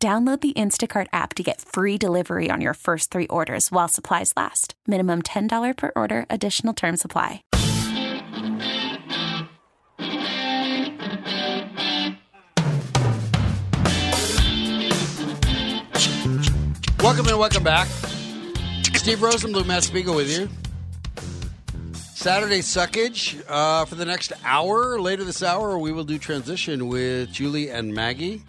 Download the Instacart app to get free delivery on your first three orders while supplies last. Minimum $10 per order, additional term supply. Welcome and welcome back. Steve Rosenbloom, Matt Spiegel with you. Saturday suckage uh, for the next hour. Later this hour, we will do transition with Julie and Maggie.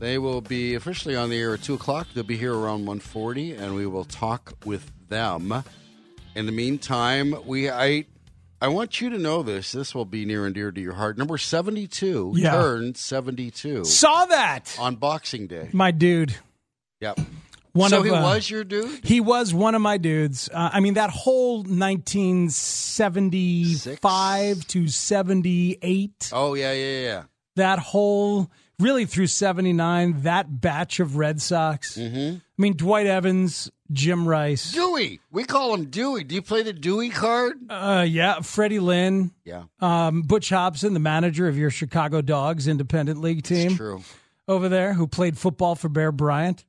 They will be officially on the air at 2 o'clock. They'll be here around 1.40, and we will talk with them. In the meantime, we I I want you to know this. This will be near and dear to your heart. Number 72 Yeah. turned 72 Saw that, on Boxing Day. my dude. Yep. One so of he uh, was your dude? He was one of my dudes. Uh, I mean, that whole 1975 to 78, Oh, yeah, yeah, yeah. that whole really through 79, that batch of Red Sox. Mm-hmm. I mean, Dwight Evans, Jim Rice. Dewey. We call him Dewey. Do you play the Dewey card? Uh, yeah, Freddie Lynn, Yeah, um, Butch Hobson, the manager of your Chicago Dogs independent league team it's true. over there, who played football for Bear Bryant,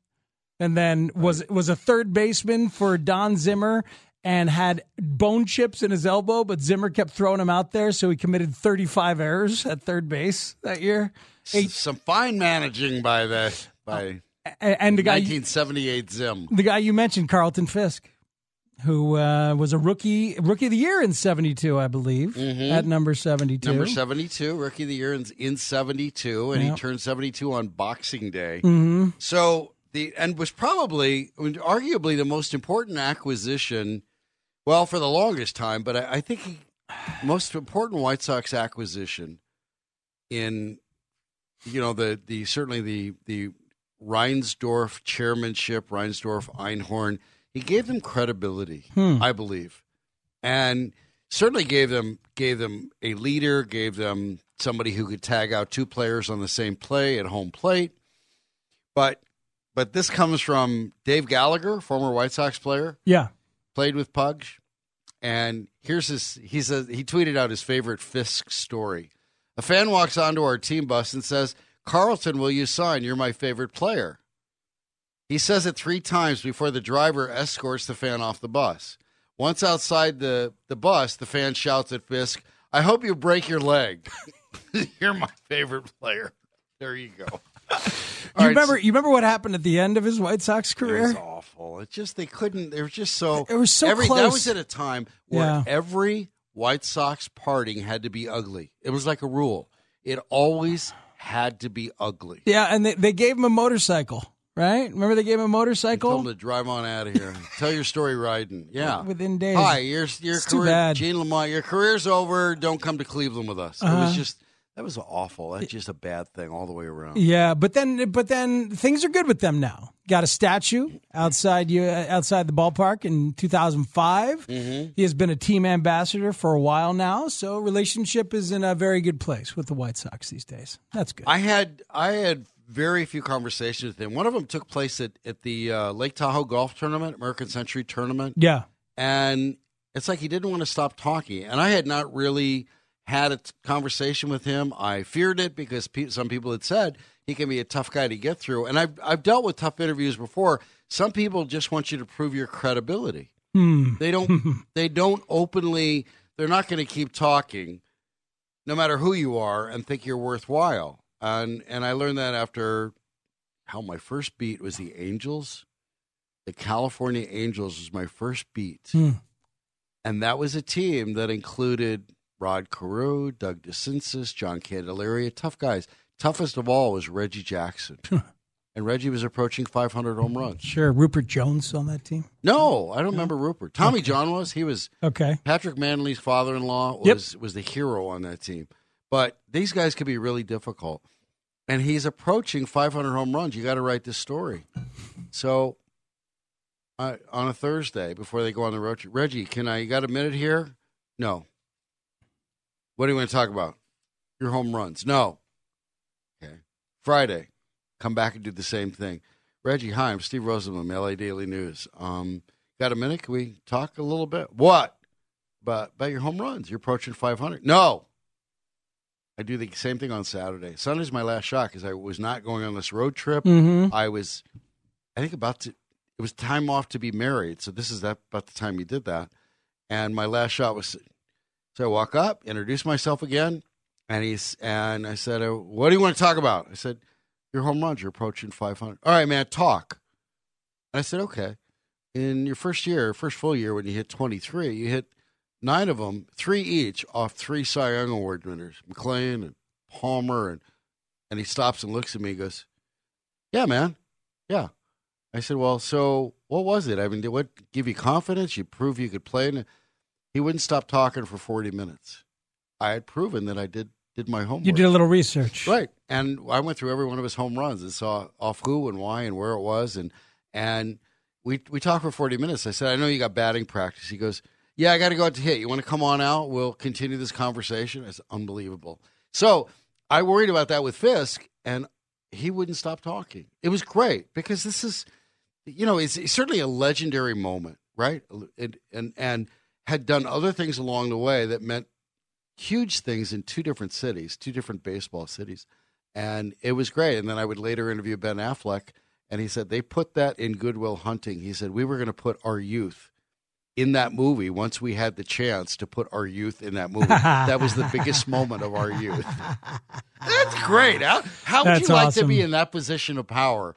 and then was was a third baseman for Don Zimmer and had bone chips in his elbow, but Zimmer kept throwing him out there, so he committed 35 errors at third base that year. Some fine managing by the by And the guy, 1978 Zim. the guy you mentioned, Carlton Fisk, who uh, was a rookie rookie of the year in '72, I believe, at number 72. Number 72, rookie of the year in, in 72, and Yep. he turned 72 on Boxing Day. hmm So the and was probably I mean, arguably the most important acquisition. Well, for the longest time, but I, I think he, most important White Sox acquisition in you know the the certainly the the Reinsdorf chairmanship, Reinsdorf Einhorn. He gave them credibility, Hmm. I believe, and certainly gave them gave them a leader, gave them somebody who could tag out two players on the same play at home plate. But but this comes from Dave Gallagher, former White Sox player, Yeah. played with Pudge, and here's his. He says he tweeted out his favorite Fisk story. A fan walks onto our team bus and says, "Carlton, will you sign? You're my favorite player." He says it three times before the driver escorts the fan off the bus. Once outside the, the bus, the fan shouts at Fisk, I hope you break your leg. You're my favorite player. There you go. You right, remember? You remember what happened at the end of his White Sox career? it was awful. It just they couldn't. They were just so. It was so every, That was at a time where Yeah. every White Sox parting had to be ugly. It was like a rule. It always had to be ugly. Yeah, and they, they gave him a motorcycle, right? Remember they gave him a Told motorcycle? him to drive on out of here. Tell your story riding. Yeah. Within days. Hi, your your It's career. Gene Lamont. Your career's over. Don't come to Cleveland with us. It Uh-huh. was just that was awful. That's just a bad thing all the way around. Yeah, but then but then things are good with them now. Got a statue outside you outside the ballpark in 2005. Mm-hmm. He has been a team ambassador for a while now, so relationship is in a very good place with the White Sox these days. That's good. I had I had very few conversations with him. One of them took place at at the uh, Lake Tahoe Golf Tournament, American Century Tournament, yeah. and it's like he didn't want to stop talking. And I had not really had a t- conversation with him. I feared it because pe- some people had said he can be a tough guy to get through. And I've I've dealt with tough interviews before. Some people just want you to prove your credibility. Hmm. They don't they don't openly they're not going to keep talking no matter who you are and think you're worthwhile. And and I learned that after how my first beat was the Angels. The California Angels was my first beat. Hmm. And that was a team that included Rod Carew, Doug DeCinces, John Candelaria, tough guys. Toughest of all was Reggie Jackson. and Reggie was approaching 500 home runs. Sure, Rupert Jones on that team. No, I don't remember Rupert. Tommy John was. He was Okay. Patrick Manley's father-in-law Yep. was was the hero on that team. But these guys could be really difficult. And he's approaching 500 home runs. You got to write this story. So, I, on a Thursday before they go on the road trip, Reggie, can I? You got a minute here? No. What do you want to talk about? Your home runs? No. Okay. Friday, come back and do the same thing. Reggie, hi, I'm Steve Rosenbloom, LA Daily News. Um, got a minute? Can we talk a little bit? What? But about your home runs. You're approaching 500. No. I do the same thing on Saturday. Sunday's my last shot because I was not going on this road trip. Mm-hmm. I was, I think, about to. It was time off to be married, so this is that about the time you did that. And my last shot was, so I walk up, introduce myself again, and he's and I said, uh, "What do you want to talk about?" I said, "Your home runs. You're approaching 500." All right, man, talk. And I said, "Okay." In your first year, first full year, when you hit 23, you hit nine of them, three each, off three Cy Young Award winners, McLain and Palmer, and and he stops and looks at me, and goes, "Yeah, man, yeah." I said, "Well, so what was it? I mean, did what give you confidence? You prove you could play?" And he wouldn't stop talking for forty minutes. I had proven that I did did my homework. You did a little research, right? And I went through every one of his home runs and saw off who and why and where it was, and and we we talked for forty minutes. I said, "I know you got batting practice." He goes, "Yeah, I got to go out to hit. You want to come on out? We'll continue this conversation." It's unbelievable. So I worried about that with Fisk, and he wouldn't stop talking. It was great because this is, you know, it's, it's certainly a legendary moment, right? It, and and had done other things along the way that meant huge things in two different cities, two different baseball cities, and it was great. And then I would later interview Ben Affleck, and he said they put that in Good Will Hunting. He said we were going to put our youth in that movie once we had the chance to put our youth in that movie. that was the biggest moment of our youth. That's great. How, how would That's you like awesome. to be in that position of power?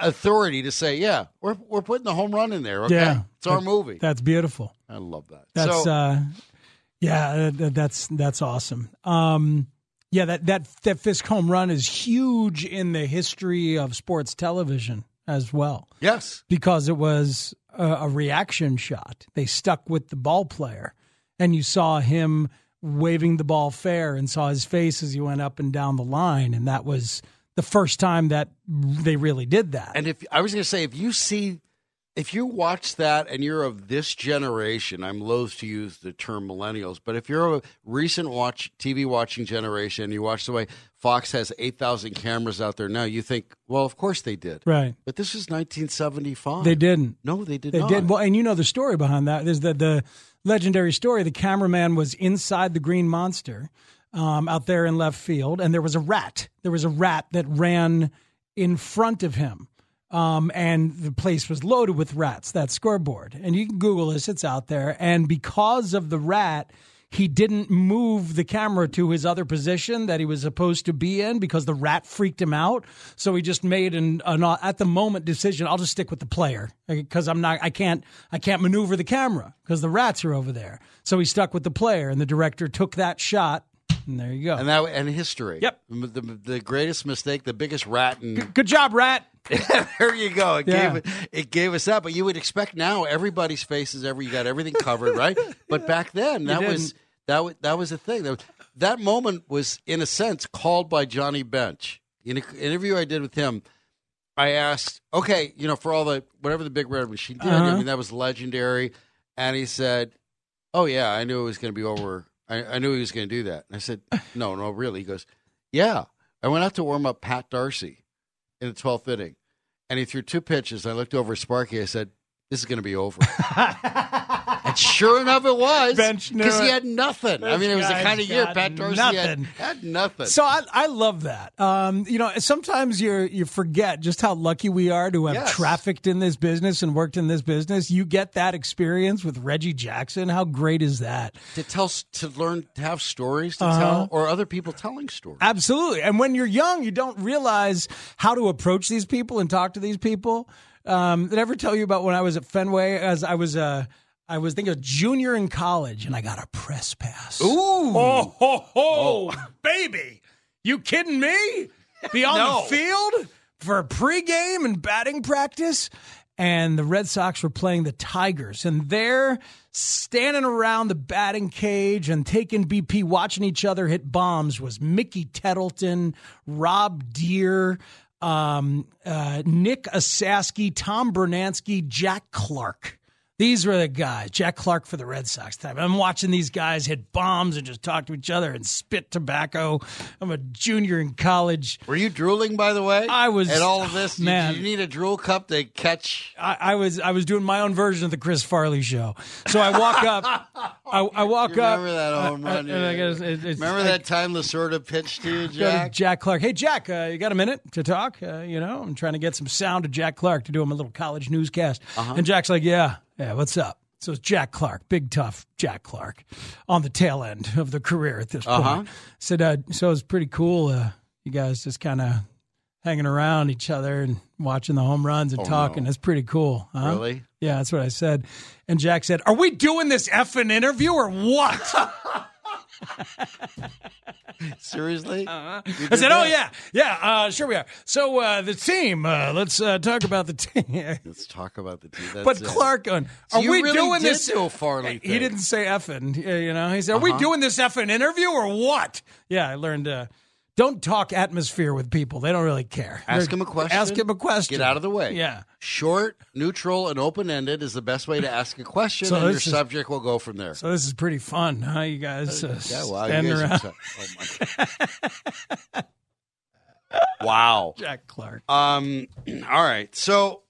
Authority to say, yeah, we're we're putting the home run in there. Okay, Yeah. it's our movie. That's beautiful. I love that. That's so, uh, yeah, that's that's awesome. Um, yeah, that that that Fisk home run is huge in the history of sports television as well yes, because it was a, a reaction shot. They stuck with the ball player, and you saw him waving the ball fair and saw his face as he went up and down the line, and that was the first time that they really did that. And if I was going to say, if you see, if you watch that and you're of this generation, I'm loath to use the term millennials, but if you're a recent watch TV watching generation, you watch the way Fox has 8,000 cameras out there now, you think, well, of course they did. right. But this is 1975. They didn't. No, they did They not. did well, and you know the story behind that is that. The the legendary story. The cameraman was inside the green monster um, out there in left field, and there was a rat. There was a rat that ran in front of him, um, and the place was loaded with rats. That scoreboard, and you can Google this; it's out there. And because of the rat. He didn't move the camera to his other position that he was supposed to be in because the rat freaked him out. So he just made an, an at the moment decision. I'll just stick with the player because I'm not. I can't. I can't maneuver the camera because the rats are over there. So he stuck with the player, and the director took that shot. And there you go. And that and history. Yep. The, the greatest mistake, the biggest rat in Good job, rat. there you go. It Yeah. gave it, gave us that. But you would expect now everybody's faces, every you got everything covered, right? But back then that was that was that was a thing. That, was- that moment was in a sense called by Johnny Bench. In an interview I did with him, I asked, okay, you know, for all the whatever the big red machine did, I Uh-huh. mean that was legendary. And he said, "Oh yeah, I knew it was going to be over. I, I knew he was going to do that." And I said, "No, no, really." He goes, "Yeah, I went out to warm up Pat Darcy in the twelfth inning, and he threw two pitches. I looked over at Sparky. I said, "This is going to be over." and sure enough, it was because he had nothing. I mean, it was the kind of year Pat had, nothing. had nothing. So I, I love that. Um, you know, sometimes you you forget just how lucky we are to have Yes. trafficked in this business and worked in this business. You get that experience with Reggie Jackson. How great is that? to tell, to learn, to have stories to Uh-huh. tell, or other people telling stories. Absolutely. And when you're young, you don't realize how to approach these people and talk to these people. Um, did I ever tell you about when I was at Fenway? As I was a, I was thinking a junior in college, and I got a press pass. Ooh. Oh ho ho, baby! You kidding me? Be on No. the field for pregame and batting practice, and the Red Sox were playing the Tigers, and they're standing around the batting cage and taking BP, watching each other hit bombs. Was Mickey Tettleton, Rob Deer. um, uh, Nick Esasky, Tom Brunansky, Jack Clark. These were the guys. Jack Clark for the Red Sox time. I'm watching these guys hit bombs and just talk to each other and spit tobacco. I'm a junior in college. Were you drooling, by the way? I was- At all of this, Did- man. Did you need a drool cup to catch? I, I was I was doing my own version of the Chris Farley show. So I walk up. I, I walk You up. remember that home run? I- and I guess it- it's- remember that time Lasorda pitched to you, go to Jack? Jack Clark. Hey, Jack, uh, you got a minute to talk? Uh, you know, I'm trying to get some sound of Jack Clark to do him a little college newscast. Uh-huh. And Jack's like, yeah, yeah, what's up? So it's Jack Clark, big tough Jack Clark, on the tail end of the career at this point. Uh-huh. Said, uh, so it's pretty cool. Uh, you guys just kind of hanging around each other and watching the home runs and Oh, talking. no. It's pretty cool. Huh? Really? Yeah, that's what I said. And Jack said, Are we doing this effing interview or what? Seriously? I said, "Oh yeah, yeah, uh, sure we are." So uh, the team. Uh, let's uh, talk about the team. Let's talk about the team. That's but. Clark, are you we really doing this? do a Farley He thing. Uh-huh. didn't say effing. uh, You know, he said, "Are we doing this effing interview or what?" Yeah, I learned. Uh, don't talk atmosphere with people; they don't really care. Ask They're- him a question. Ask him a question. Get out of the way. Yeah. Short, neutral, and open ended is the best way to ask a question, So and your is- subject will go from there. So this is pretty fun, huh? You guys uh, yeah, wow. Standing around. so- oh wow. Jack Clark. Um. All right. So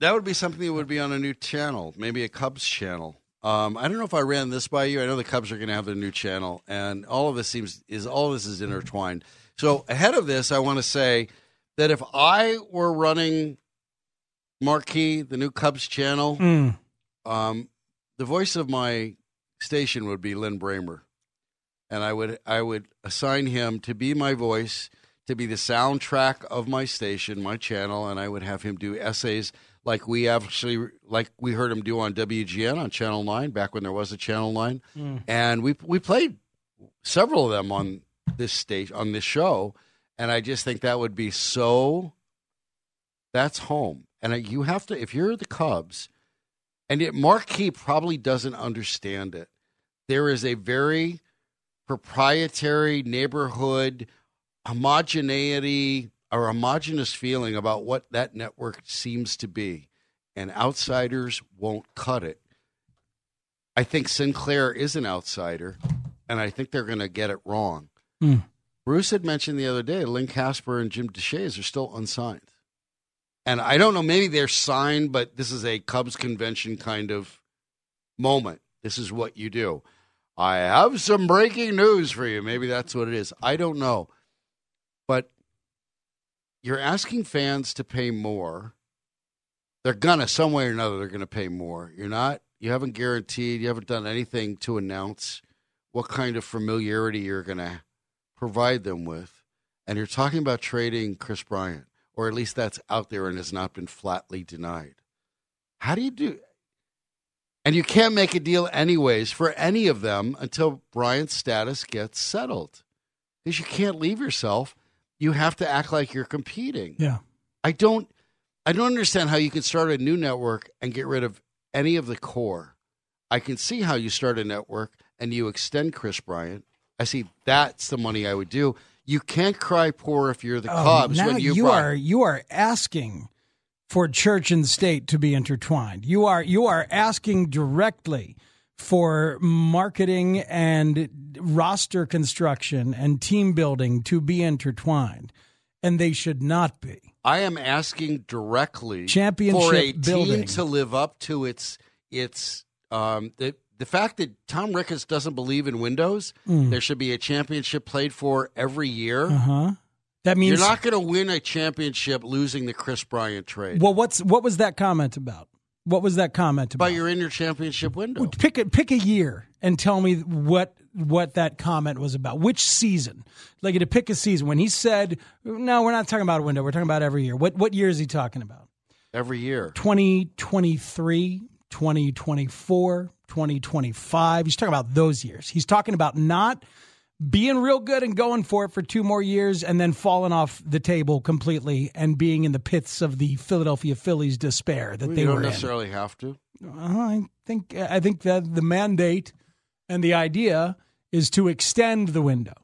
that would be something that would be on a new channel, maybe a Cubs channel. Um, I don't know if I ran this by you. I know the Cubs are going to have their new channel, and all of this seems is all of this is intertwined. So ahead of this, I want to say that if I were running Marquee, the new Cubs channel, Mm. um, the voice of my station would be Lynn Bramer, and I would I would assign him to be my voice, to be the soundtrack of my station, my channel, and I would have him do essays like we actually like we heard him do on WGN on Channel Nine back when there was a Channel Nine, mm. and we we played several of them on this stage on this show, and I just think that would be so. That's home, and you have to if you're the Cubs and yet Marquee probably doesn't understand it. There is a very proprietary neighborhood homogeneity or homogenous feeling about what that network seems to be, and outsiders won't cut it. I think Sinclair is an outsider, and I think they're going to get it wrong. Hmm. Bruce had mentioned the other day, Len Kasper and Jim Deshaies are still unsigned. And I don't know, maybe they're signed, but this is a Cubs convention kind of moment. This is what you do. I have some breaking news for you. Maybe that's what it is. I don't know. You're asking fans to pay more. They're gonna, some way or another, they're gonna pay more. You're not, you haven't guaranteed, you haven't done anything to announce what kind of familiarity you're gonna provide them with. And you're talking about trading Kris Bryant, or at least that's out there and has not been flatly denied. How do you do? And you can't make a deal anyways for any of them until Bryant's status gets settled. Because you can't leave yourself. You have to act like you're competing. Yeah. I don't I don't understand how you can start a new network and get rid of any of the core. I can see how you start a network and you extend Kris Bryant. I see that's the money I would do. You can't cry poor if you're the Oh, Cubs now when you, you brought- are you are asking for church and state to be intertwined. You are you are asking directly for marketing and roster construction and team building to be intertwined, and they should not be. I am asking directly Championship for a building. team to live up to its its um the the fact that Tom Ricketts doesn't believe in windows. There should be a championship played for every year. Uh huh. That means You're not going to win a championship losing the Kris Bryant trade. well. What's what was that comment about? What was that comment about? but you're in your championship window. pick a pick a year and tell me what what that comment was about. Which season? Like to pick a season when he said, "No, we're not talking about a window. We're talking about every year." What what year is he talking about? Every year. 2023, 2024, 2025. He's talking about those years. He's talking about not being real good and going for it for two more years and then falling off the table completely and being in the pits of the Philadelphia Phillies despair that they you don't in. necessarily have to. Uh, I think I think that the mandate and the idea is to extend the window,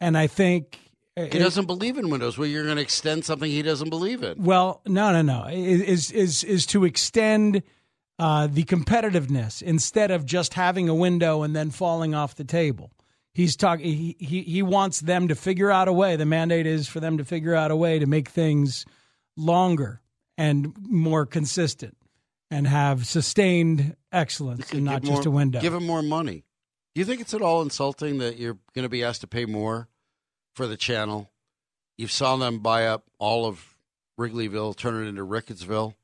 and I think He doesn't believe in windows. Well, you're going to extend something he doesn't believe in. Well, no, no, no. Is is is to extend uh, the competitiveness instead of just having a window and then falling off the table. He's talking. He, he he wants them to figure out a way. The mandate is for them to figure out a way to make things longer and more consistent and have sustained excellence and not Give just more- a window. Give him more money. Do you think it's at all insulting that you're going to be asked to pay more for the channel? You saw them buy up all of Wrigleyville, turn it into Rickettsville,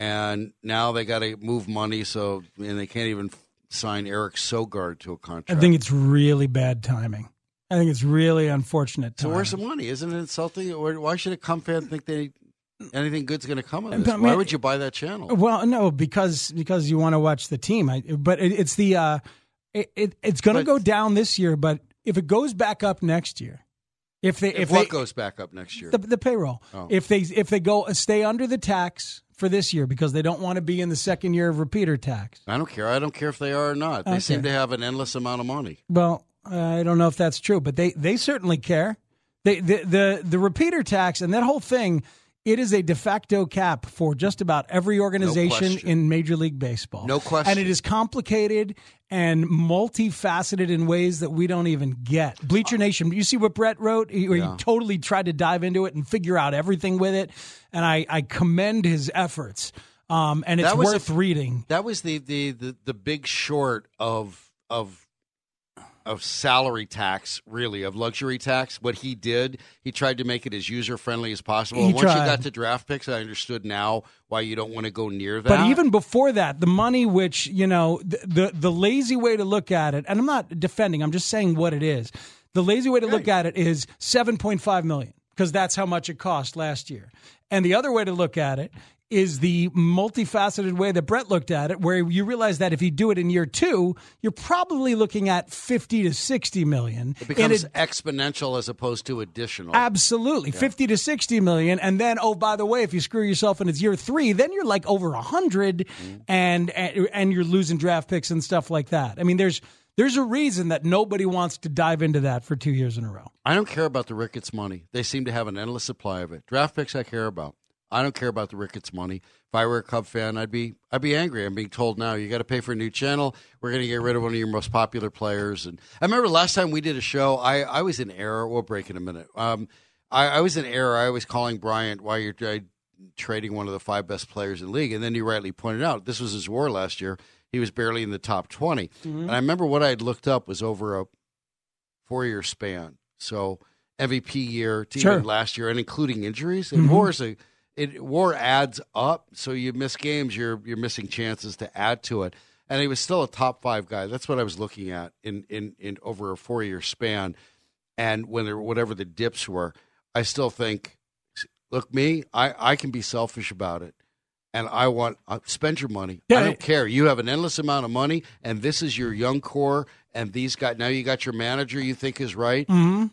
and now they got to move money, so and they can't even sign Eric Sogard to a contract. I think it's really bad timing. I think it's really unfortunate. so. Where's the money? Isn't it insulting? Or why should a cum fan think they anything good's going to come of this? I why would you buy that channel? Well, no, because because you want to watch the team. I, but it, it's the uh, it, it it's going to go down this year. But if it goes back up next year, if they If, if, what they goes back up next year? the, the payroll, Oh. if they if they go stay under the tax for this year because they don't want to be in the second year of repeater tax. I don't care. I don't care if they are or not. They Okay. seem to have an endless amount of money. Well, I don't know if that's true, but they they certainly care. They the the the repeater tax and that whole thing. It is a de facto cap for just about every organization question. in Major League Baseball. No question. And it is complicated and multifaceted in ways that we don't even get. Bleacher Nation, you see what Brett wrote? He, Yeah. he totally tried to dive into it and figure out everything with it. And I, I commend his efforts. Um, and it's was a- worth reading. That was the, the, the, the big short of of of salary tax, really, of luxury tax. What he did, he tried to make it as user friendly as possible. He and once tried. you got to draft picks, I understood now why you don't want to go near that. But even before that, the money, which you know, the, the the lazy way to look at it, and I'm not defending, I'm just saying what it is. The lazy way to look at it is 7.5 million because that's how much it cost last year. And the other way to look at it is the multifaceted way that Brett looked at it, where you realize that if you do it in year two, you're probably looking at 50 to 60 million. it And becomes it- exponential as opposed to additional. Absolutely. 50 to 60 million. And then, oh, by the way, if you screw yourself and it's year three, then you're like over 100 and, mm-hmm. and, and you're losing draft picks and stuff like that. I mean, there's, there's a reason that nobody wants to dive into that for two years in a row. I don't care about the Ricketts money. They seem to have an endless supply of it. Draft picks I care about. I don't care about the Ricketts money. If I were a Cub fan, I'd be I'd be angry. I'm being told now you got to pay for a new channel. We're going to get rid of one of your most popular players. And I remember last time we did a show, I, I was in error. We'll break in a minute. Um, I, I was in error. I was calling Bryant while you're uh, trading one of the five best players in the league, and then you rightly pointed out this was his war last year. He was barely in the top 20 and I remember what I had looked up was over a four year span. So MVP year to Sure. even last year, and including injuries. And war is a it war adds up. So you miss games, you're you're missing chances to add to it. And he was still a top five guy. That's what I was looking at in in, in over a four year span. And when there whatever the dips were, I still think, look, me, I I can be selfish about it. And I want uh, spend your money. Yeah, I don't care. You have an endless amount of money, and this is your young core. And these guys now you got your manager you think is right. Mm-hmm.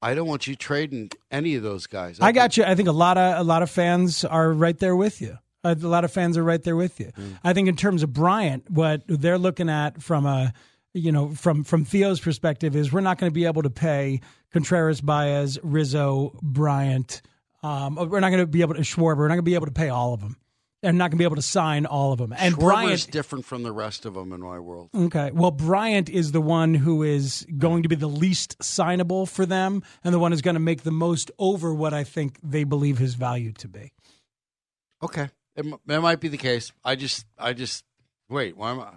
I don't want you trading any of those guys. I got you. I think a lot of a lot of fans are right there with you. A lot of fans are right there with you. I think in terms of Bryant, what they're looking at from a you know from from Theo's perspective is we're not going to be able to pay Contreras, Baez, Rizzo, Bryant. Um, we're not going to be able to Schwarber. We're not going to be able to pay all of them. And not going to be able to sign all of them. And Bryant is different from the rest of them in my world. Okay. Well, Bryant is the one who is going to be the least signable for them and the one who's going to make the most over what I think they believe his value to be. Okay, it, that might be the case. I just, I just wait. Why am I?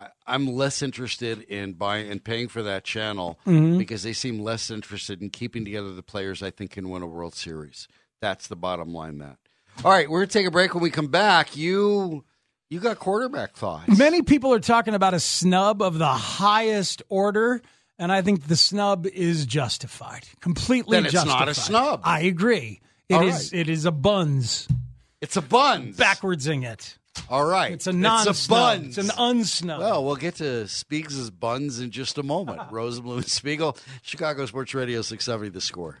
I- I'm less interested in buying and paying for that channel Mm-hmm. because they seem less interested in keeping together the players I think can win a World Series. That's the bottom line. That. All right, we're gonna take a break. When we come back, you you got quarterback thoughts. Many people are talking about a snub of the highest order, and I think the snub is justified. Completely Then it's not justified. a snub. I agree. It All is. right. It is a buns It's a buns. backwardsing it. All right. It's a non. It's a buns. It's an unsnub. Well, we'll get to Spiegs' buns in just a moment. Rosenbloom and Spiegel, Chicago Sports Radio 670 The Score.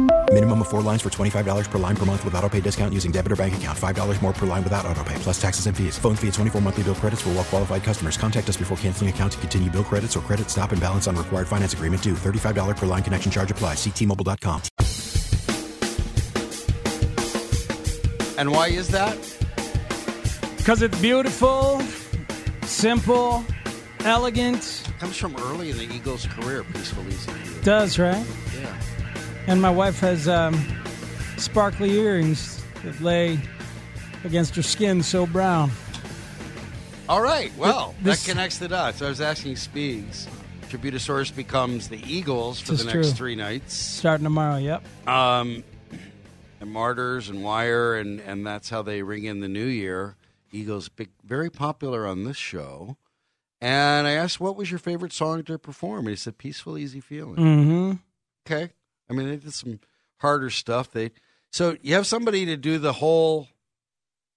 Minimum of four lines for $25 per line per month with auto pay discount using debit or bank account. $5 more per line without auto pay, plus taxes and fees. Phone fee at 24 monthly bill credits for all well qualified customers. Contact us before canceling account to continue bill credits or credit stop and balance on required finance agreement due. $35 per line connection charge apply. Ctmobile.com. And why is that? Because it's beautiful, simple, elegant. Comes from early in the Eagles' career, peaceful, easy. Does, right? Yeah. And my wife has um, sparkly earrings that lay against her skin so brown. All right. Well, This- that connects the dots. I was asking Speeds. Tributosaurus becomes the Eagles for the next true. three nights. Starting tomorrow, yep. Um, and Martyrs and Wire, and, and that's how they ring in the new year. Eagles, big, very popular on this show. And I asked, what was your favorite song to perform? And he said, Peaceful, Easy Feeling. Mm-hmm. Okay. I mean, they did some harder stuff. They So you have somebody to do the whole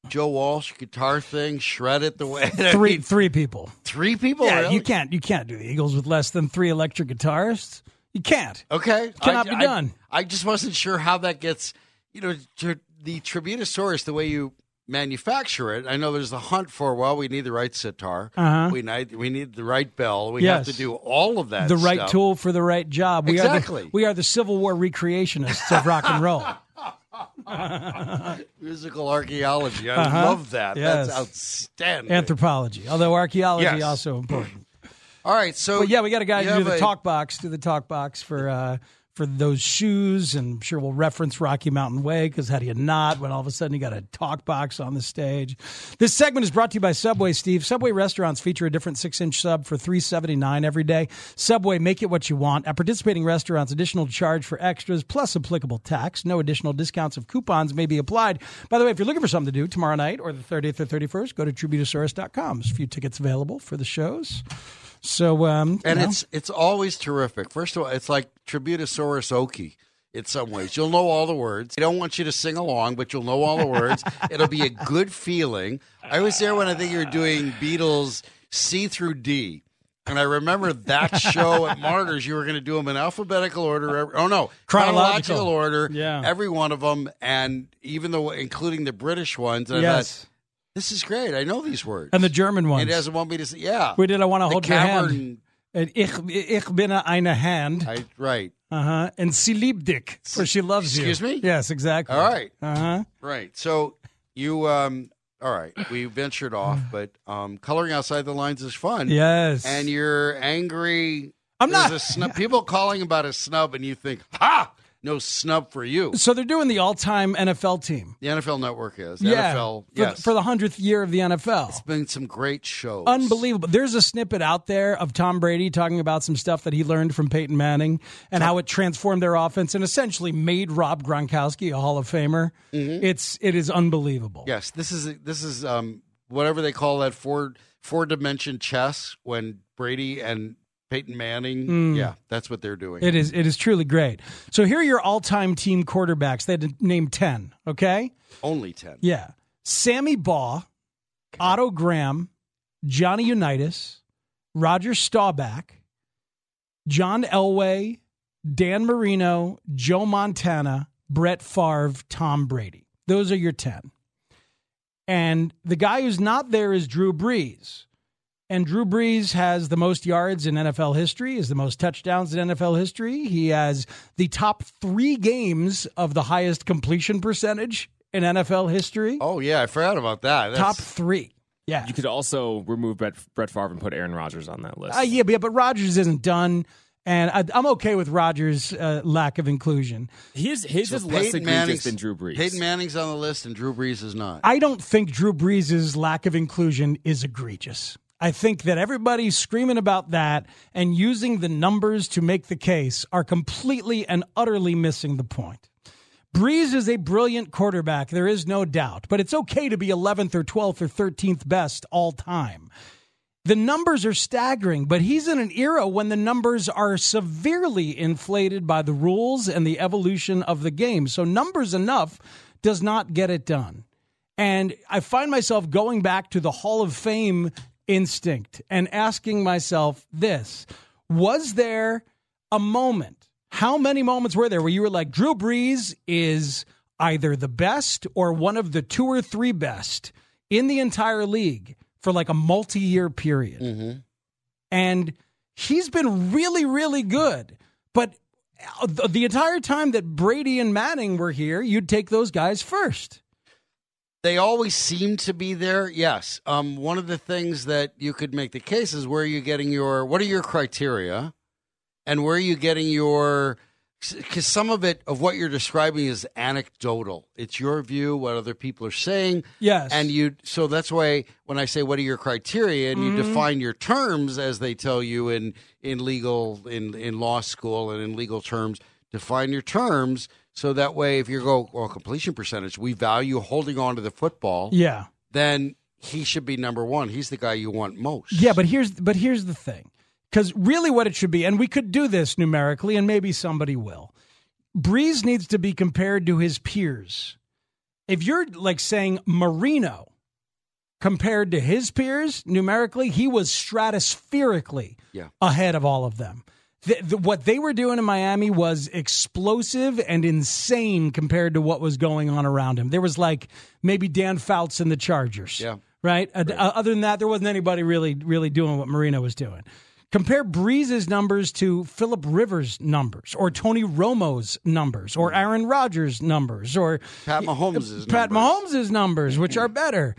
Joe Walsh guitar thing, shred it the way. I Three mean, three people. three people? yeah, really? you can't you can't do the Eagles with less than three electric guitarists. You can't. Okay. Cannot I, be I- done. I just wasn't sure how that gets, you know, the Tributosaurus, the way you manufacture it. I know there's the hunt for, well, we need the right sitar. Uh-huh. We need, we need the right bell. We have to do all of that the right stuff. tool for the right job. We Exactly. are the, we are the Civil War recreationists of rock and roll. Musical archaeology. I Uh-huh. love that. Yes. That's outstanding. Anthropology, although archaeology Yes. also important. all right. So, But yeah, we got a guy to do the a- talk box, do the talk box for uh, for those shoes, and I'm sure we'll reference Rocky Mountain Way because how do you not when all of a sudden you got a talk box on the stage? This segment is brought to you by Subway. Steve, Subway restaurants feature a different six inch sub for three seventy nine every day. Subway, make it what you want. At participating restaurants, additional charge for extras plus applicable tax. No additional discounts of coupons may be applied. By the way, if you're looking for something to do tomorrow night or the 30th or 31st, go to Tributosaurus.com. There's a few tickets available for the shows. So, um, And know. it's it's always terrific. First of all, it's like Tributosaurus Oki in some ways. You'll know all the words. They don't want you to sing along, but you'll know all the words. It'll be a good feeling. I was there when I think you were doing Beatles C through D. And I remember that show at Martyrs. You were going to do them in alphabetical order. every- Oh no, Chronological. order. Yeah. every one of them, and even though including the British ones. And I yes. thought, this is great. I know these words. And the German ones. It doesn't want me to say. Yeah, We did I want to hold your hand. Ich, ich bin eine Hand. I, right. Uh-huh. And sie liebt dich, for she loves you. Excuse me? Yes, exactly. All right. Uh-huh. Right. So you um all right, we ventured off, but um coloring outside the lines is fun. Yes. And you're angry. I'm There's not- a snub people calling about a snub and you think, "Ha! No snub for you." so they're doing the all-time NFL team. The NFL network is. The yeah. NFL, for, yes. for the 100th year of the NFL. it's been some great shows. Unbelievable. There's a snippet out there of Tom Brady talking about some stuff that he learned from Peyton Manning and how it transformed their offense and essentially made Rob Gronkowski a Hall of Famer. Mm-hmm. It's it is unbelievable. Yes, this is this is um whatever they call that four four dimension chess when Brady and Peyton Manning, yeah, that's what they're doing. Mm. It is it is truly great. So here are your all-time team quarterbacks. They had to name 10, okay? Only 10. Yeah. Sammy Baugh, Otto Graham, Johnny Unitas, Roger Staubach, John Elway, Dan Marino, Joe Montana, Brett Favre, Tom Brady. Those are your 10. And the guy who's not there is Drew Brees. And Drew Brees has the most yards in NFL history, is the most touchdowns in NFL history. He has the top three games of the highest completion percentage in NFL history. Oh yeah, I forgot about that. That's, top three. Yeah. You could also remove Brett, Brett Favre and put Aaron Rodgers on that list. Uh, yeah, but, yeah, but Rodgers isn't done, and I, I'm okay with Rodgers' uh, lack of inclusion. His his So is less egregious Manning's- than Drew Brees. Peyton Manning's on the list, and Drew Brees is not. I don't think Drew Brees' lack of inclusion is egregious. I think that everybody screaming about that and using the numbers to make the case are completely and utterly missing the point. Brees is a brilliant quarterback, there is no doubt, but it's okay to be 11th or 12th or 13th best all time. The numbers are staggering, but he's in an era when the numbers are severely inflated by the rules and the evolution of the game. So, numbers enough does not get it done. And I find myself going back to the Hall of Fame instinct and asking myself this Was there a moment? How many moments were there where you were like, Drew Brees is either the best or one of the two or three best in the entire league for like a multi year period? Mm-hmm. And he's been really, really good. But the the entire time that Brady and Manning were here, you'd take those guys first. They always seem to be there. Yes. Um, one of the things that you could make the case is where are you getting your what are your criteria, and where are you getting your because some of it of what you're describing is anecdotal. It's your view, what other people are saying. Yes. And you so that's why when I say what are your criteria and you define your terms as they tell you in in legal in in law school and in legal terms, define your terms so that way if you go well completion percentage, we value holding on to the football, Yeah. then he should be number 1. He's the guy you want most. Yeah, but here's but here's the thing. Cuz really what it should be and we could do this numerically and maybe somebody will. Brees needs to be compared to his peers. If you're like saying Marino compared to his peers numerically, he was stratospherically Yeah. ahead of all of them. The, the, what they were doing in Miami was explosive and insane compared to what was going on around him. There was like maybe Dan Fouts and the Chargers. Yeah. Right? Uh, uh, other than that, there wasn't anybody really, really doing what Marino was doing. Compare Brees's numbers to Philip Rivers' numbers, or Tony Romo's numbers, or Aaron Rodgers' numbers, or Pat Mahomes' Pat numbers. Mahomes' numbers, which are better.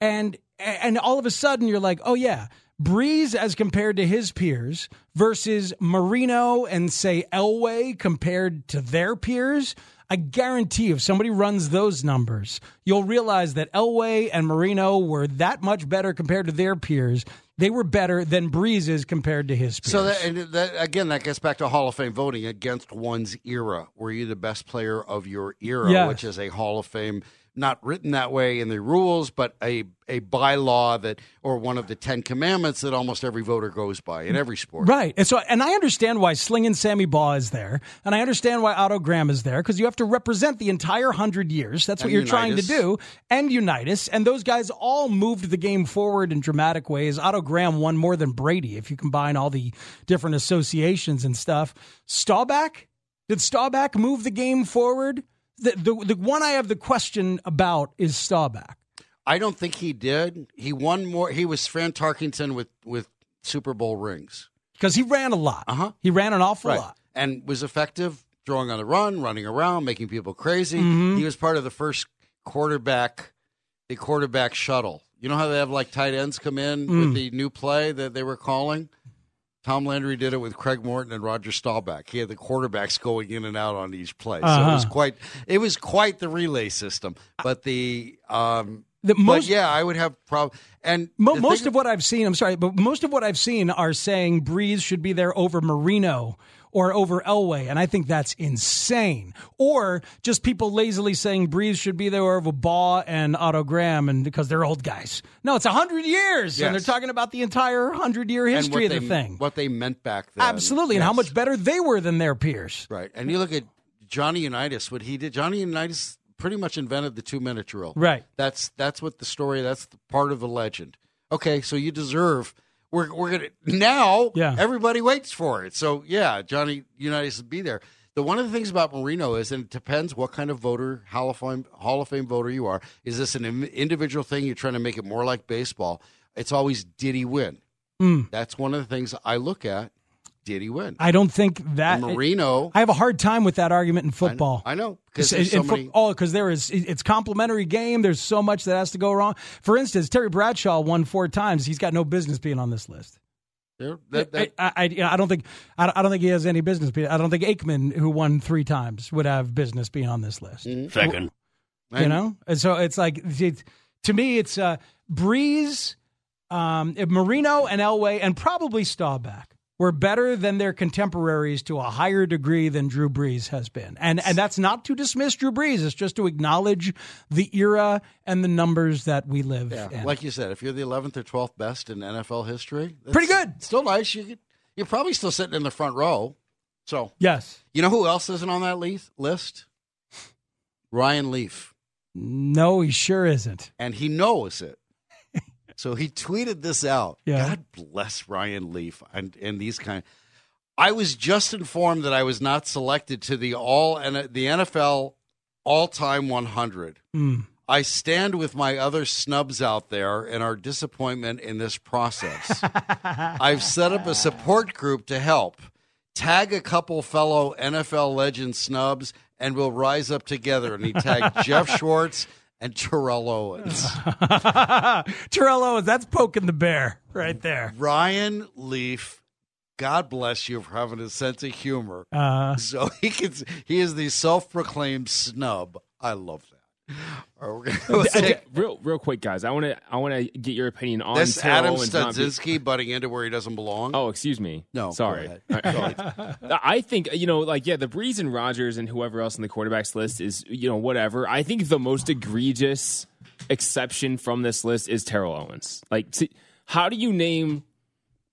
And and all of a sudden you're like, oh yeah, Brees as compared to his peers versus Marino and say Elway compared to their peers. I guarantee if somebody runs those numbers, you'll realize that Elway and Marino were that much better compared to their peers. They were better than Brees is compared to his peers. So that, and that again, that gets back to Hall of Fame voting against one's era. Were you the best player of your era, Yes. which is a Hall of Fame, not written that way in the rules, but a a bylaw that, or one of the Ten Commandments that almost every voter goes by in every sport. Right. And so, and I understand why Slingin' Sammy Baugh is there, and I understand why Otto Graham is there, because you have to represent the entire hundred years. That's what And you're trying to do. And Unitas. And those guys all moved the game forward in dramatic ways. Otto Graham won more than Brady if you combine all the different associations and stuff. Staubach? Did Staubach move the game forward? The, the, the one I have the question about is Staubach. I don't think he did. He won more. He was Fran Tarkenton with with Super Bowl rings. Because he ran a lot. Uh-huh. He ran an awful Right. lot. And was effective throwing on the run, running around, making people crazy. Mm-hmm. He was part of the first quarterback, the quarterback shuttle. You know how they have like tight ends come in Mm. with the new play that they were calling? Tom Landry did it with Craig Morton and Roger Staubach. He had the quarterbacks going in and out on each play. So it was Uh-huh. quite it was quite the relay system. But the um The but most- yeah, I would have problem and Mo- most thing- of what I've seen, I'm sorry, but most of what I've seen are saying Brees should be there over Marino or over Elway, and I think that's insane. Or just people lazily saying Brees should be there over Baugh and Otto Graham, and because they're old guys. No, it's hundred years, and they're talking about the entire hundred year history of the they- thing. What they meant back then. Absolutely, and how much better they were than their peers. Right. And you look at Johnny Unitas, what he did. Johnny Unitas pretty much invented the two minute drill. Right. That's that's what the story. That's the part of the legend. Okay, so you deserve. We're we're gonna now. Yeah. Everybody waits for it. So yeah, Johnny Unitas will be there. The one of the things about Marino is, and it depends what kind of voter Hall of Fame Hall of Fame voter you are. Is this an individual thing? You're trying to make it more like baseball. It's always did he win? Mm. That's one of the things I look at. Did he win? I don't think that And Marino. I have a hard time with that argument in football. I know because there's so fo- many. oh, because there is it's complementary game. There's so much that has to go wrong. For instance, Terry Bradshaw won four times. He's got no business being on this list. there- that- that- I, I, I don't think I don't- think he has any business. Being, I don't think Aikman, who won three times, would have business being on this list. Second. You know, and so it's like it's, to me, it's uh, Breeze, um, Marino, and Elway, and probably Staubach were better than their contemporaries to a higher degree than Drew Brees has been, and and that's not to dismiss Drew Brees. It's just to acknowledge the era and the numbers that we live Yeah, in. like you said, if you're the 11th or 12th best in NFL history, Pretty good. Still nice. You could, you're probably still sitting in the front row. So yes, you know who else isn't on that leaf, list? Ryan Leaf, no, he sure isn't. and he knows it. So he tweeted this out. Yeah. God bless Ryan Leaf and and these kind. I was just informed that I was not selected to the all and the NFL all time 100. Mm. I stand with my other snubs out there and our disappointment in this process. I've set up a support group to help. Tag a couple fellow NFL legend snubs, and we'll rise up together. And he tagged Jeff Schwartz and Terrell Owens. Terrell Owens, that's poking the bear right there. Ryan Leaf, God bless you for having a sense of humor. Uh, So he can, he is the self-proclaimed snub. I love that. All right, we're gonna real, real quick, guys. I want to, I want to get your opinion on This Adam be- Studzinski butting into where he doesn't belong. Oh, excuse me. No, sorry. I think you know, like yeah, the Brees and Rodgers and whoever else in the quarterbacks list is you know whatever. I think the most egregious exception from this list is Terrell Owens. Like, see, how do you name?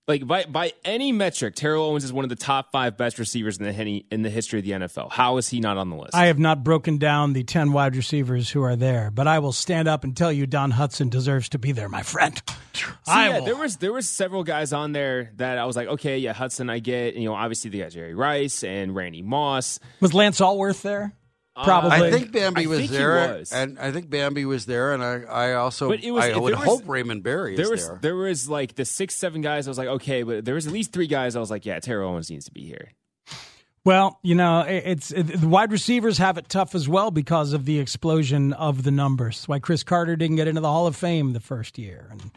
Like by by any metric, Terrell Owens is one of the top five best receivers in the in the history of the NFL. How is he not on the list? I have not broken down the 10 wide receivers who are there, but I will stand up and tell you Don Hutson deserves to be there, my friend. See, I yeah, will. there was there was several guys on there that I was like, okay, yeah, Hutson, I get. You know, obviously they got Jerry Rice and Randy Moss. Was Lance Alworth there? Probably. I think Bambi I was think there, was. and I think Bambi was there, and I, I also, But it was- I would was- hope Raymond Berry is there was there. there was like the six seven guys. I was like, okay, but there was at least three guys. I was like, yeah, Terrell Owens needs to be here. Well, you know, it's it, the wide receivers have it tough as well because of the explosion of the numbers. That's why Cris Carter didn't get into the Hall of Fame the first year, and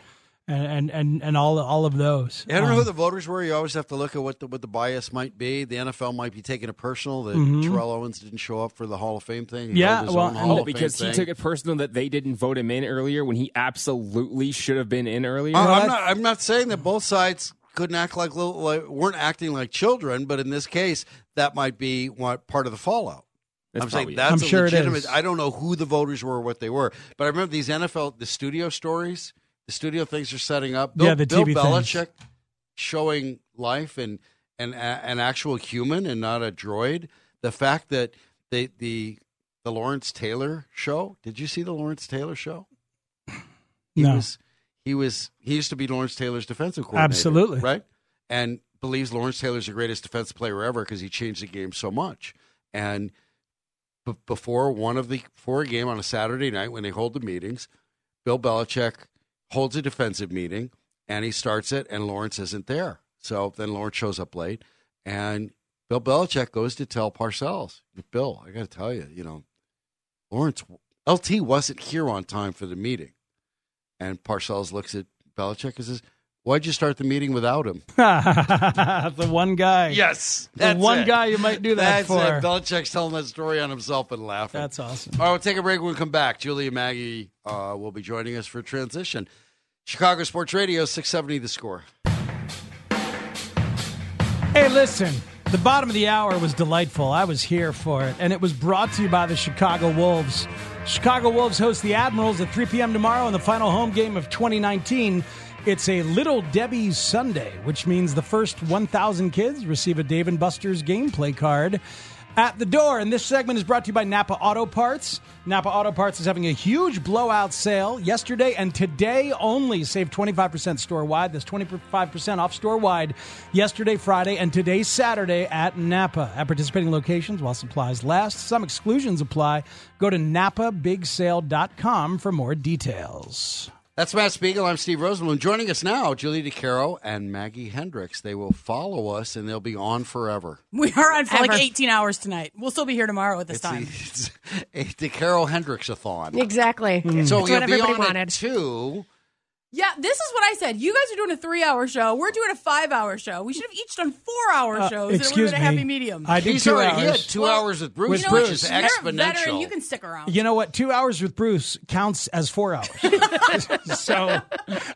and and and all all of those. I don't know Um, who the voters were. You always have to look at what the what the bias might be. The NFL might be taking it personal that Terrell Owens didn't show up for the Hall of Fame thing. He Mm-hmm. Yeah, well, own and- Hall Oh, Fame because he thing. took it personal that they didn't vote him in earlier when he absolutely should have been in earlier. Uh, I'm not. I'm not saying that both sides couldn't act like, little, like weren't acting like children, but in this case, that might be what part of the fallout. That's I'm saying it. that's I'm a sure legitimate. is. I don't know who the voters were, or what they were, but I remember these NFL the studio stories, the studio things are setting up. Bill, Yeah, the Bill TV things. Belichick showing life and and a, an actual human and not a droid. The fact that they the the Lawrence Taylor show. Did you see the Lawrence Taylor show? He No. was he was he used to be Lawrence Taylor's defensive coordinator. Absolutely. Right? And believes Lawrence Taylor's the greatest defensive player ever because he changed the game so much. And b- before one of the for a game on a Saturday night when they hold the meetings, Bill Belichick holds a defensive meeting and he starts it and Lawrence isn't there. So then Lawrence shows up late and Bill Belichick goes to tell Parcells, Bill, I got to tell you, you know, Lawrence LT wasn't here on time for the meeting. And Parcells looks at Belichick and says, Why'd you start the meeting without him? the one guy. Yes. the one guy you might do that That's for. it. Belichick's telling that story on himself and laughing. That's awesome. All right, we'll take a break when we come back. Julia Maggie uh, will be joining us for transition. Chicago Sports Radio, 670 the score. Hey, listen, the bottom of the hour was delightful. I was here for it, and it was brought to you by the Chicago Wolves. Chicago Wolves host the Admirals at 3 p.m. tomorrow in the final home game of 2019. It's a Little Debbie's Sunday, which means the first 1,000 kids receive a Dave and Buster's gameplay card at the door. And this segment is brought to you by Napa Auto Parts. Napa Auto Parts is having a huge blowout sale yesterday and today only. Save 25% store wide. That's 25% off store wide yesterday, Friday, and today, Saturday at Napa. At participating locations while supplies last. Some exclusions apply. Go to napabigsale.com for more details. That's Matt Spiegel. I'm Steve Rosenbloom. Joining us now, Julie DiCaro and Maggie Hendricks. They will follow us and they'll be on forever. We are on for Ever. like 18 hours tonight. We'll still be here tomorrow at this It's, time. the, it's a DiCaro Hendricks-a-thon. Exactly. So That's you'll what be everybody on wanted. at two. Yeah, this is what I said. You guys are doing a three-hour show. We're doing a five-hour show. We should have each done four-hour Uh, shows. and we're excuse doing a happy me. medium. I did He's two already he had hours. two Well, hours with Bruce, with you know which what? is You're a exponential. veteran. You can stick around. You know what? Two hours with Bruce counts as four hours. so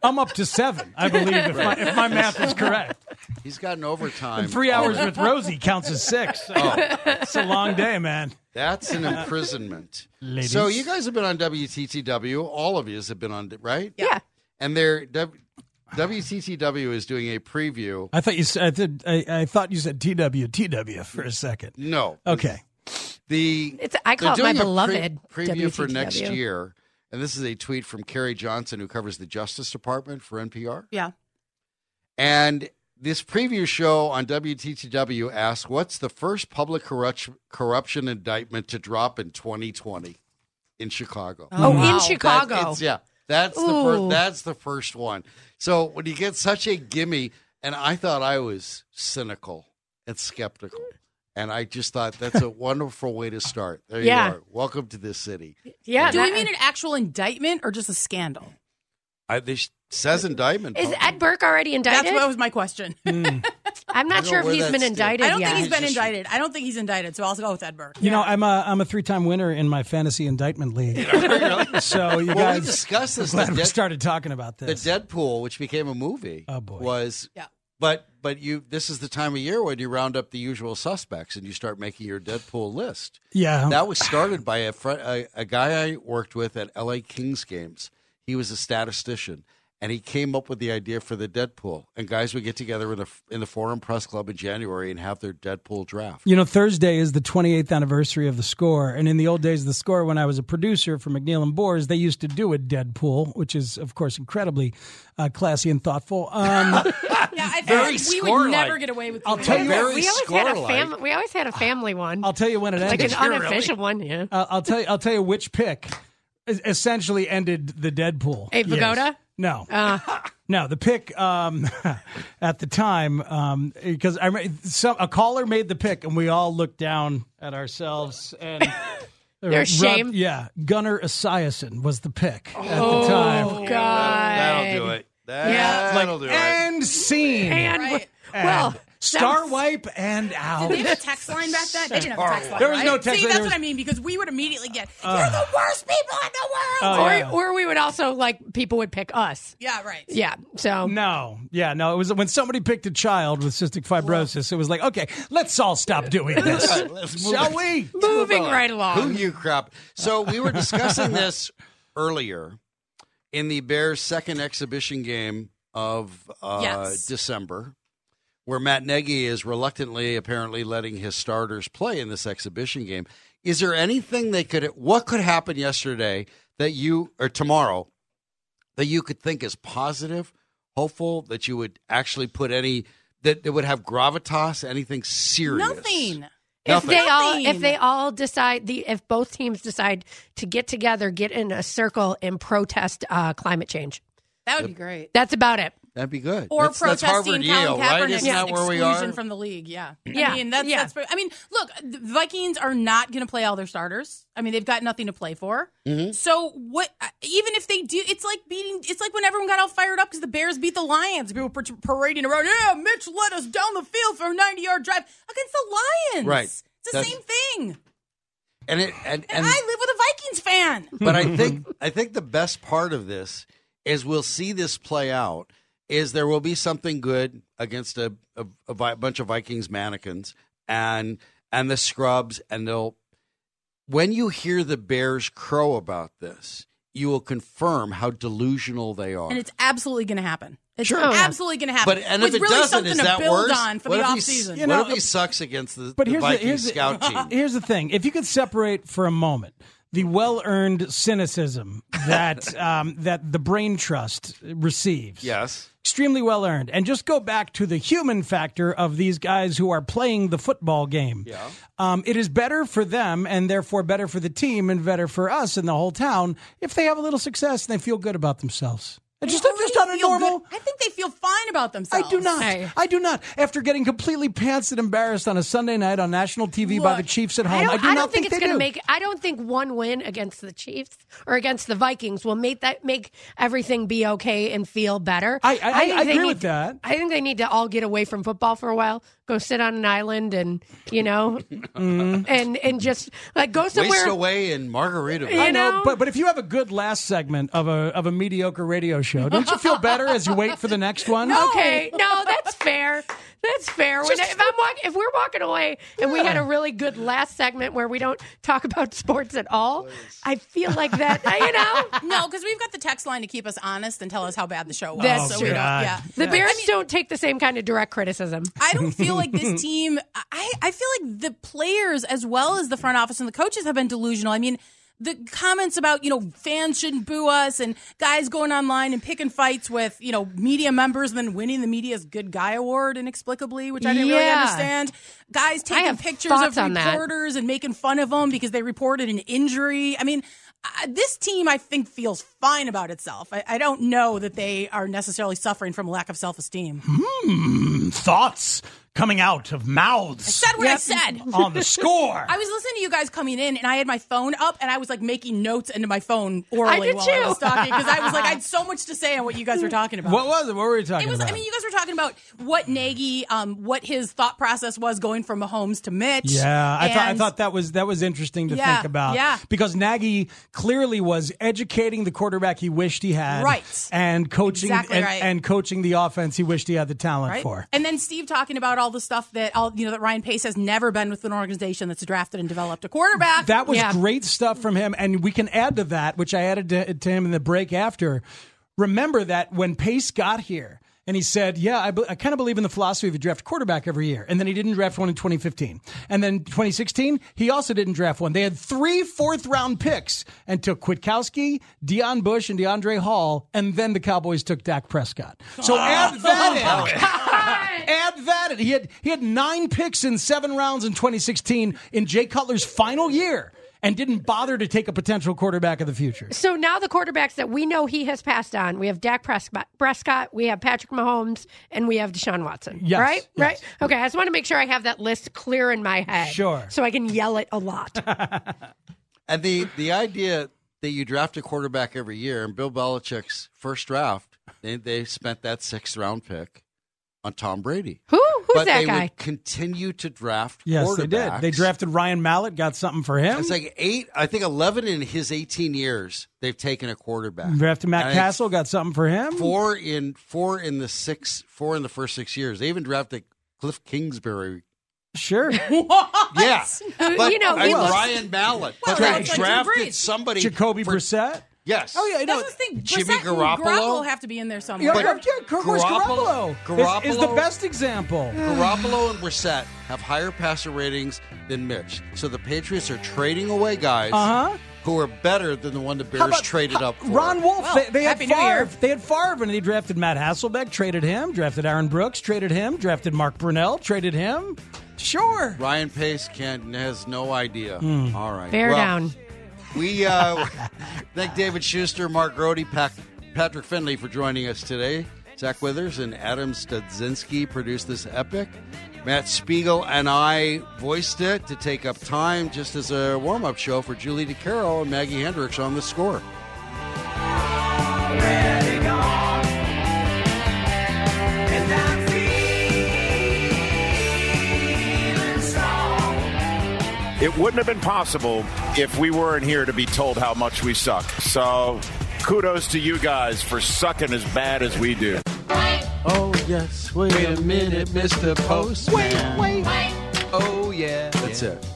I'm up to seven, I believe, if my, if my math is correct. He's got an overtime. And three hours with Rosie counts as six. So It's a long day, man. That's an imprisonment. Ladies. So you guys have been on WTTW. All of you have been on, right? Yeah. And they're W- WTTW is doing a preview. I thought you said I, thought- I, I thought you said TW TW for a second. No, Okay. the It's I call it my beloved pre- preview for next year. And this is a tweet from Carrie Johnson, who covers the Justice Department for NPR. yeah. And this preview show on WTTW asks, "What's the first public corruption corruption indictment to drop in 2020 in Chicago?" Oh, wow. in That- Chicago. it's- yeah, that's the first. That's the first one. So when you get such a gimme, and I thought I was cynical and skeptical, and I just thought that's a wonderful way to start. There Yeah. you are. Welcome to this city. Yeah. Do that- we mean an actual indictment or just a scandal? I, this says indictment. is Paul. Ed Burke already indicted? That's what was my question. Hmm. I'm not sure if he's been that's indicted I don't yet. think he's been indicted. I don't think he's indicted, so I'll go with Ed Burke. You know, I'm a I'm a three time winner in my fantasy indictment league. so you well, guys, we discussed this. glad the we dead- started talking about this. the this. Deadpool, which became a movie, Oh, boy. was Yeah. But but you this is the time of year when you round up the usual suspects and you start making your Deadpool list. yeah, That was started by a, fr- a a guy I worked with at L.A. Kings games. He was a statistician. And he came up with the idea for the Deadpool. And guys would get together in the in the Forum Press Club in January and have their Deadpool draft. You know, Thursday is the 28th anniversary of the score. And in the old days of the score, when I was a producer for McNeil and Boers, they used to do a Deadpool, which is, of course, incredibly uh, classy and thoughtful. Um, Yeah, I feel like we would never get away with I'll tell that. you Very we always had a family. We always had a family one, I'll tell you when it ended. like an unofficial one. Yeah. Uh, I'll tell you. I'll tell you which pick essentially ended the Deadpool. Abe Yes. Vigoda? No, Uh, no. The pick um, at the time because I some a caller made the pick and we all looked down at ourselves and. There's shame. Yeah, Gunnar Esiason was the pick at the time. oh time. God. That'll do it. Yeah. That'll do it. And scene. And Right. well, And star was- wipe and out. Did they have a text line back then? They didn't have a text line. There was right? no text See, that's was- what I mean because we would immediately get, "You're the worst people in the world." Oh, or yeah. or we would also like people would pick us. yeah, right. Yeah. So No, yeah, no. It was when somebody picked a child with cystic fibrosis. It was like, okay, let's all stop doing this, All right, shall on. we? moving right along. Who along. you crap. So we were discussing this earlier in the Bears' second exhibition game of uh, Yes. December, where Matt Nagy is reluctantly, apparently, letting his starters play in this exhibition game. Is there anything they could? What could happen yesterday that you or tomorrow that you could think is positive, hopeful that you would actually put any that it would have gravitas, anything serious? Nothing. If Nothing. they all if they all decide the if both teams decide to get together, get in a circle and protest uh, climate change. That would be great. That's about it. That'd be good. Or that's, that's protesting Harvard, Colin Yale, right? Kaepernick's Isn't that where we exclusion are? from the league. Yeah, Yeah, I mean that's yeah. that's. I mean, look, the Vikings are not going to play all their starters. I mean, they've got nothing to play for. Mm-hmm. So what? Even if they do, it's like beating. It's like when everyone got all fired up because the Bears beat the Lions. People were parading around. Yeah, Mitch led us down the field for a ninety-yard drive against the Lions. Right. It's the That's- same thing. and it and, And and I live with a Vikings fan. but I think I think the best part of this is we'll see this play out. Is there will be something good against a, a, a vi- bunch of Vikings mannequins and and the scrubs, and they'll when you hear the Bears crow about this, you will confirm how delusional they are. And it's absolutely going to happen. It's Sure. absolutely going to happen. but and if it really doesn't, something is to that build worse? on for what the if he, offseason. You know, what if he sucks against the, But the here's the, Vikings here's, the, team? here's the thing: if you could separate for a moment the well-earned cynicism that um, that the brain trust receives, yes. Extremely well earned. And just go back to the human factor of these guys who are playing the football game. Yeah. Um, it is better for them and therefore better for the team and better for us and the whole town if they have a little success and they feel good about themselves. And just, They just on a normal. good. I think they feel fine about themselves. I do not. Hey. I do not. After getting completely pants and embarrassed on a Sunday night on national TV by the Chiefs at I home, don't, I, do I not don't think, it's going to make. I don't think one win against the Chiefs or against the Vikings will make that make everything be okay and feel better. I- I- think I they agree need- with that. I think they need to all get away from football for a while. Go sit on an island and you know, Mm-hmm. and and just like go Waste somewhere. away in Margaritaville. You I know, know? but but if you have a good last segment of a of a mediocre radio show, don't you feel better as you wait for the next one? Okay, no, that's fair. That's fair. When, if I'm walk, if we're walking away and we had a really good last segment where we don't talk about sports at all, I feel like that. You know, No, because we've got the text line to keep us honest and tell us how bad the show was. That's so true. we don't, oh, God. yeah. the Bears don't take the same kind of direct criticism. I don't feel like this team. I, I feel like the players, as well as the front office and the coaches, have been delusional. I mean, the comments about you know fans shouldn't boo us and guys going online and picking fights with you know media members and then winning the media's good guy award inexplicably, which I didn't really understand. Guys taking pictures of on that. reporters and making fun of them because they reported an injury. I mean. Uh, this team, I think, feels fine about itself. I, I don't know that they are necessarily suffering from a lack of self esteem. hmm Thoughts coming out of mouths I Said what I said. on the score. I was listening to you guys coming in, and I had my phone up, and I was like making notes into my phone orally did while I too. was talking because I was like, I had so much to say on what you guys were talking about. what was it? What were we talking it was. about? I mean, you guys were talking about what Nagy, um, what his thought process was going from Mahomes to Mitch. Yeah, I thought I thought that was that was interesting to Yeah, think about. yeah. because Nagy clearly was educating the quarterback he wished he had, Right. and coaching Exactly and, right. and coaching the offense he wished he had the talent Right? for. And then Steve talking about all the stuff that all you know that Ryan Pace has never been with an organization that's drafted and developed a quarterback. That was Yeah. great stuff from him, and we can add to that, which I added to, to him in the break after. Remember that when Pace got here, and he said, "Yeah, I, be- I kind of believe in the philosophy of a draft quarterback every year." And then he didn't draft one in 2015, and then 2016 he also didn't draft one. They had three fourth round picks and took Kwiatkoski, Deon Bush, and Deiondre' Hall, and then the Cowboys took Dak Prescott. So oh. add that in. Add that in. He had he had nine picks in seven rounds in 2016 in Jay Cutler's final year, and didn't bother to take a potential quarterback of the future. So now the quarterbacks that we know he has passed on, we have Dak Prescott, Prescott we have Patrick Mahomes, and we have Deshaun Watson. Yes, right, yes. right. Okay, I just want to make sure I have that list clear in my head, Sure. so I can yell it a lot. And the the idea that you draft a quarterback every year, and Bill Belichick's first draft, they they spent that sixth round pick on Tom Brady. Who? Who's but that they guy? would continue to draft Yes, they did. They drafted Ryan Mallett, got something for him. It's like eight, I think eleven in his eighteen years. They've taken a quarterback. drafted Matt And I Cassel, got something for him. Four in four in the six, four in the first six years. They even drafted Cliff Kingsbury. Sure. Yeah, but You know, I mean, he looks- Ryan Mallett. Well, But that's they drafted Brees. somebody. Jacoby for- Brissett. Yes. Oh yeah, I know. That's the thing. Jimmy Brissett and Garoppolo? have to be in there Yeah, somewhere. But- yeah, yeah, of course, Garoppolo- Garoppolo, is, is the best example. Garoppolo and Brissett have higher passer ratings than Mitch. So the Patriots are trading away guys Uh-huh. who are better than the one the How Bears about- traded up for. Ron Wolf. Well, they, they had Happy New Year. Favre. They had Favre, and they drafted Matt Hasselbeck, traded him. Drafted Aaron Brooks, traded him. Drafted Mark Brunell, traded him. Sure. Ryan Pace can't has no idea. Hmm. All right. Bear Well, down. We uh, thank David Schuster, Mark Grote, Patrick Finley for joining us today. Zach Withers and Adam Studzinski produced this epic. Matt Spiegel and I voiced it to take up time just as a warm up show for Julie DiCaro and Maggie Hendricks on the score. It wouldn't have been possible if we weren't here to be told how much we suck. So kudos to you guys for sucking as bad as we do. Oh, yes. Wait, a minute, Mr. Postman. Wait, wait. Oh, yeah. That's it.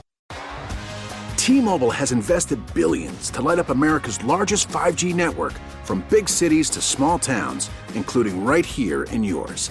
T-Mobile has invested billions to light up America's largest 5G network from big cities to small towns, including right here in yours.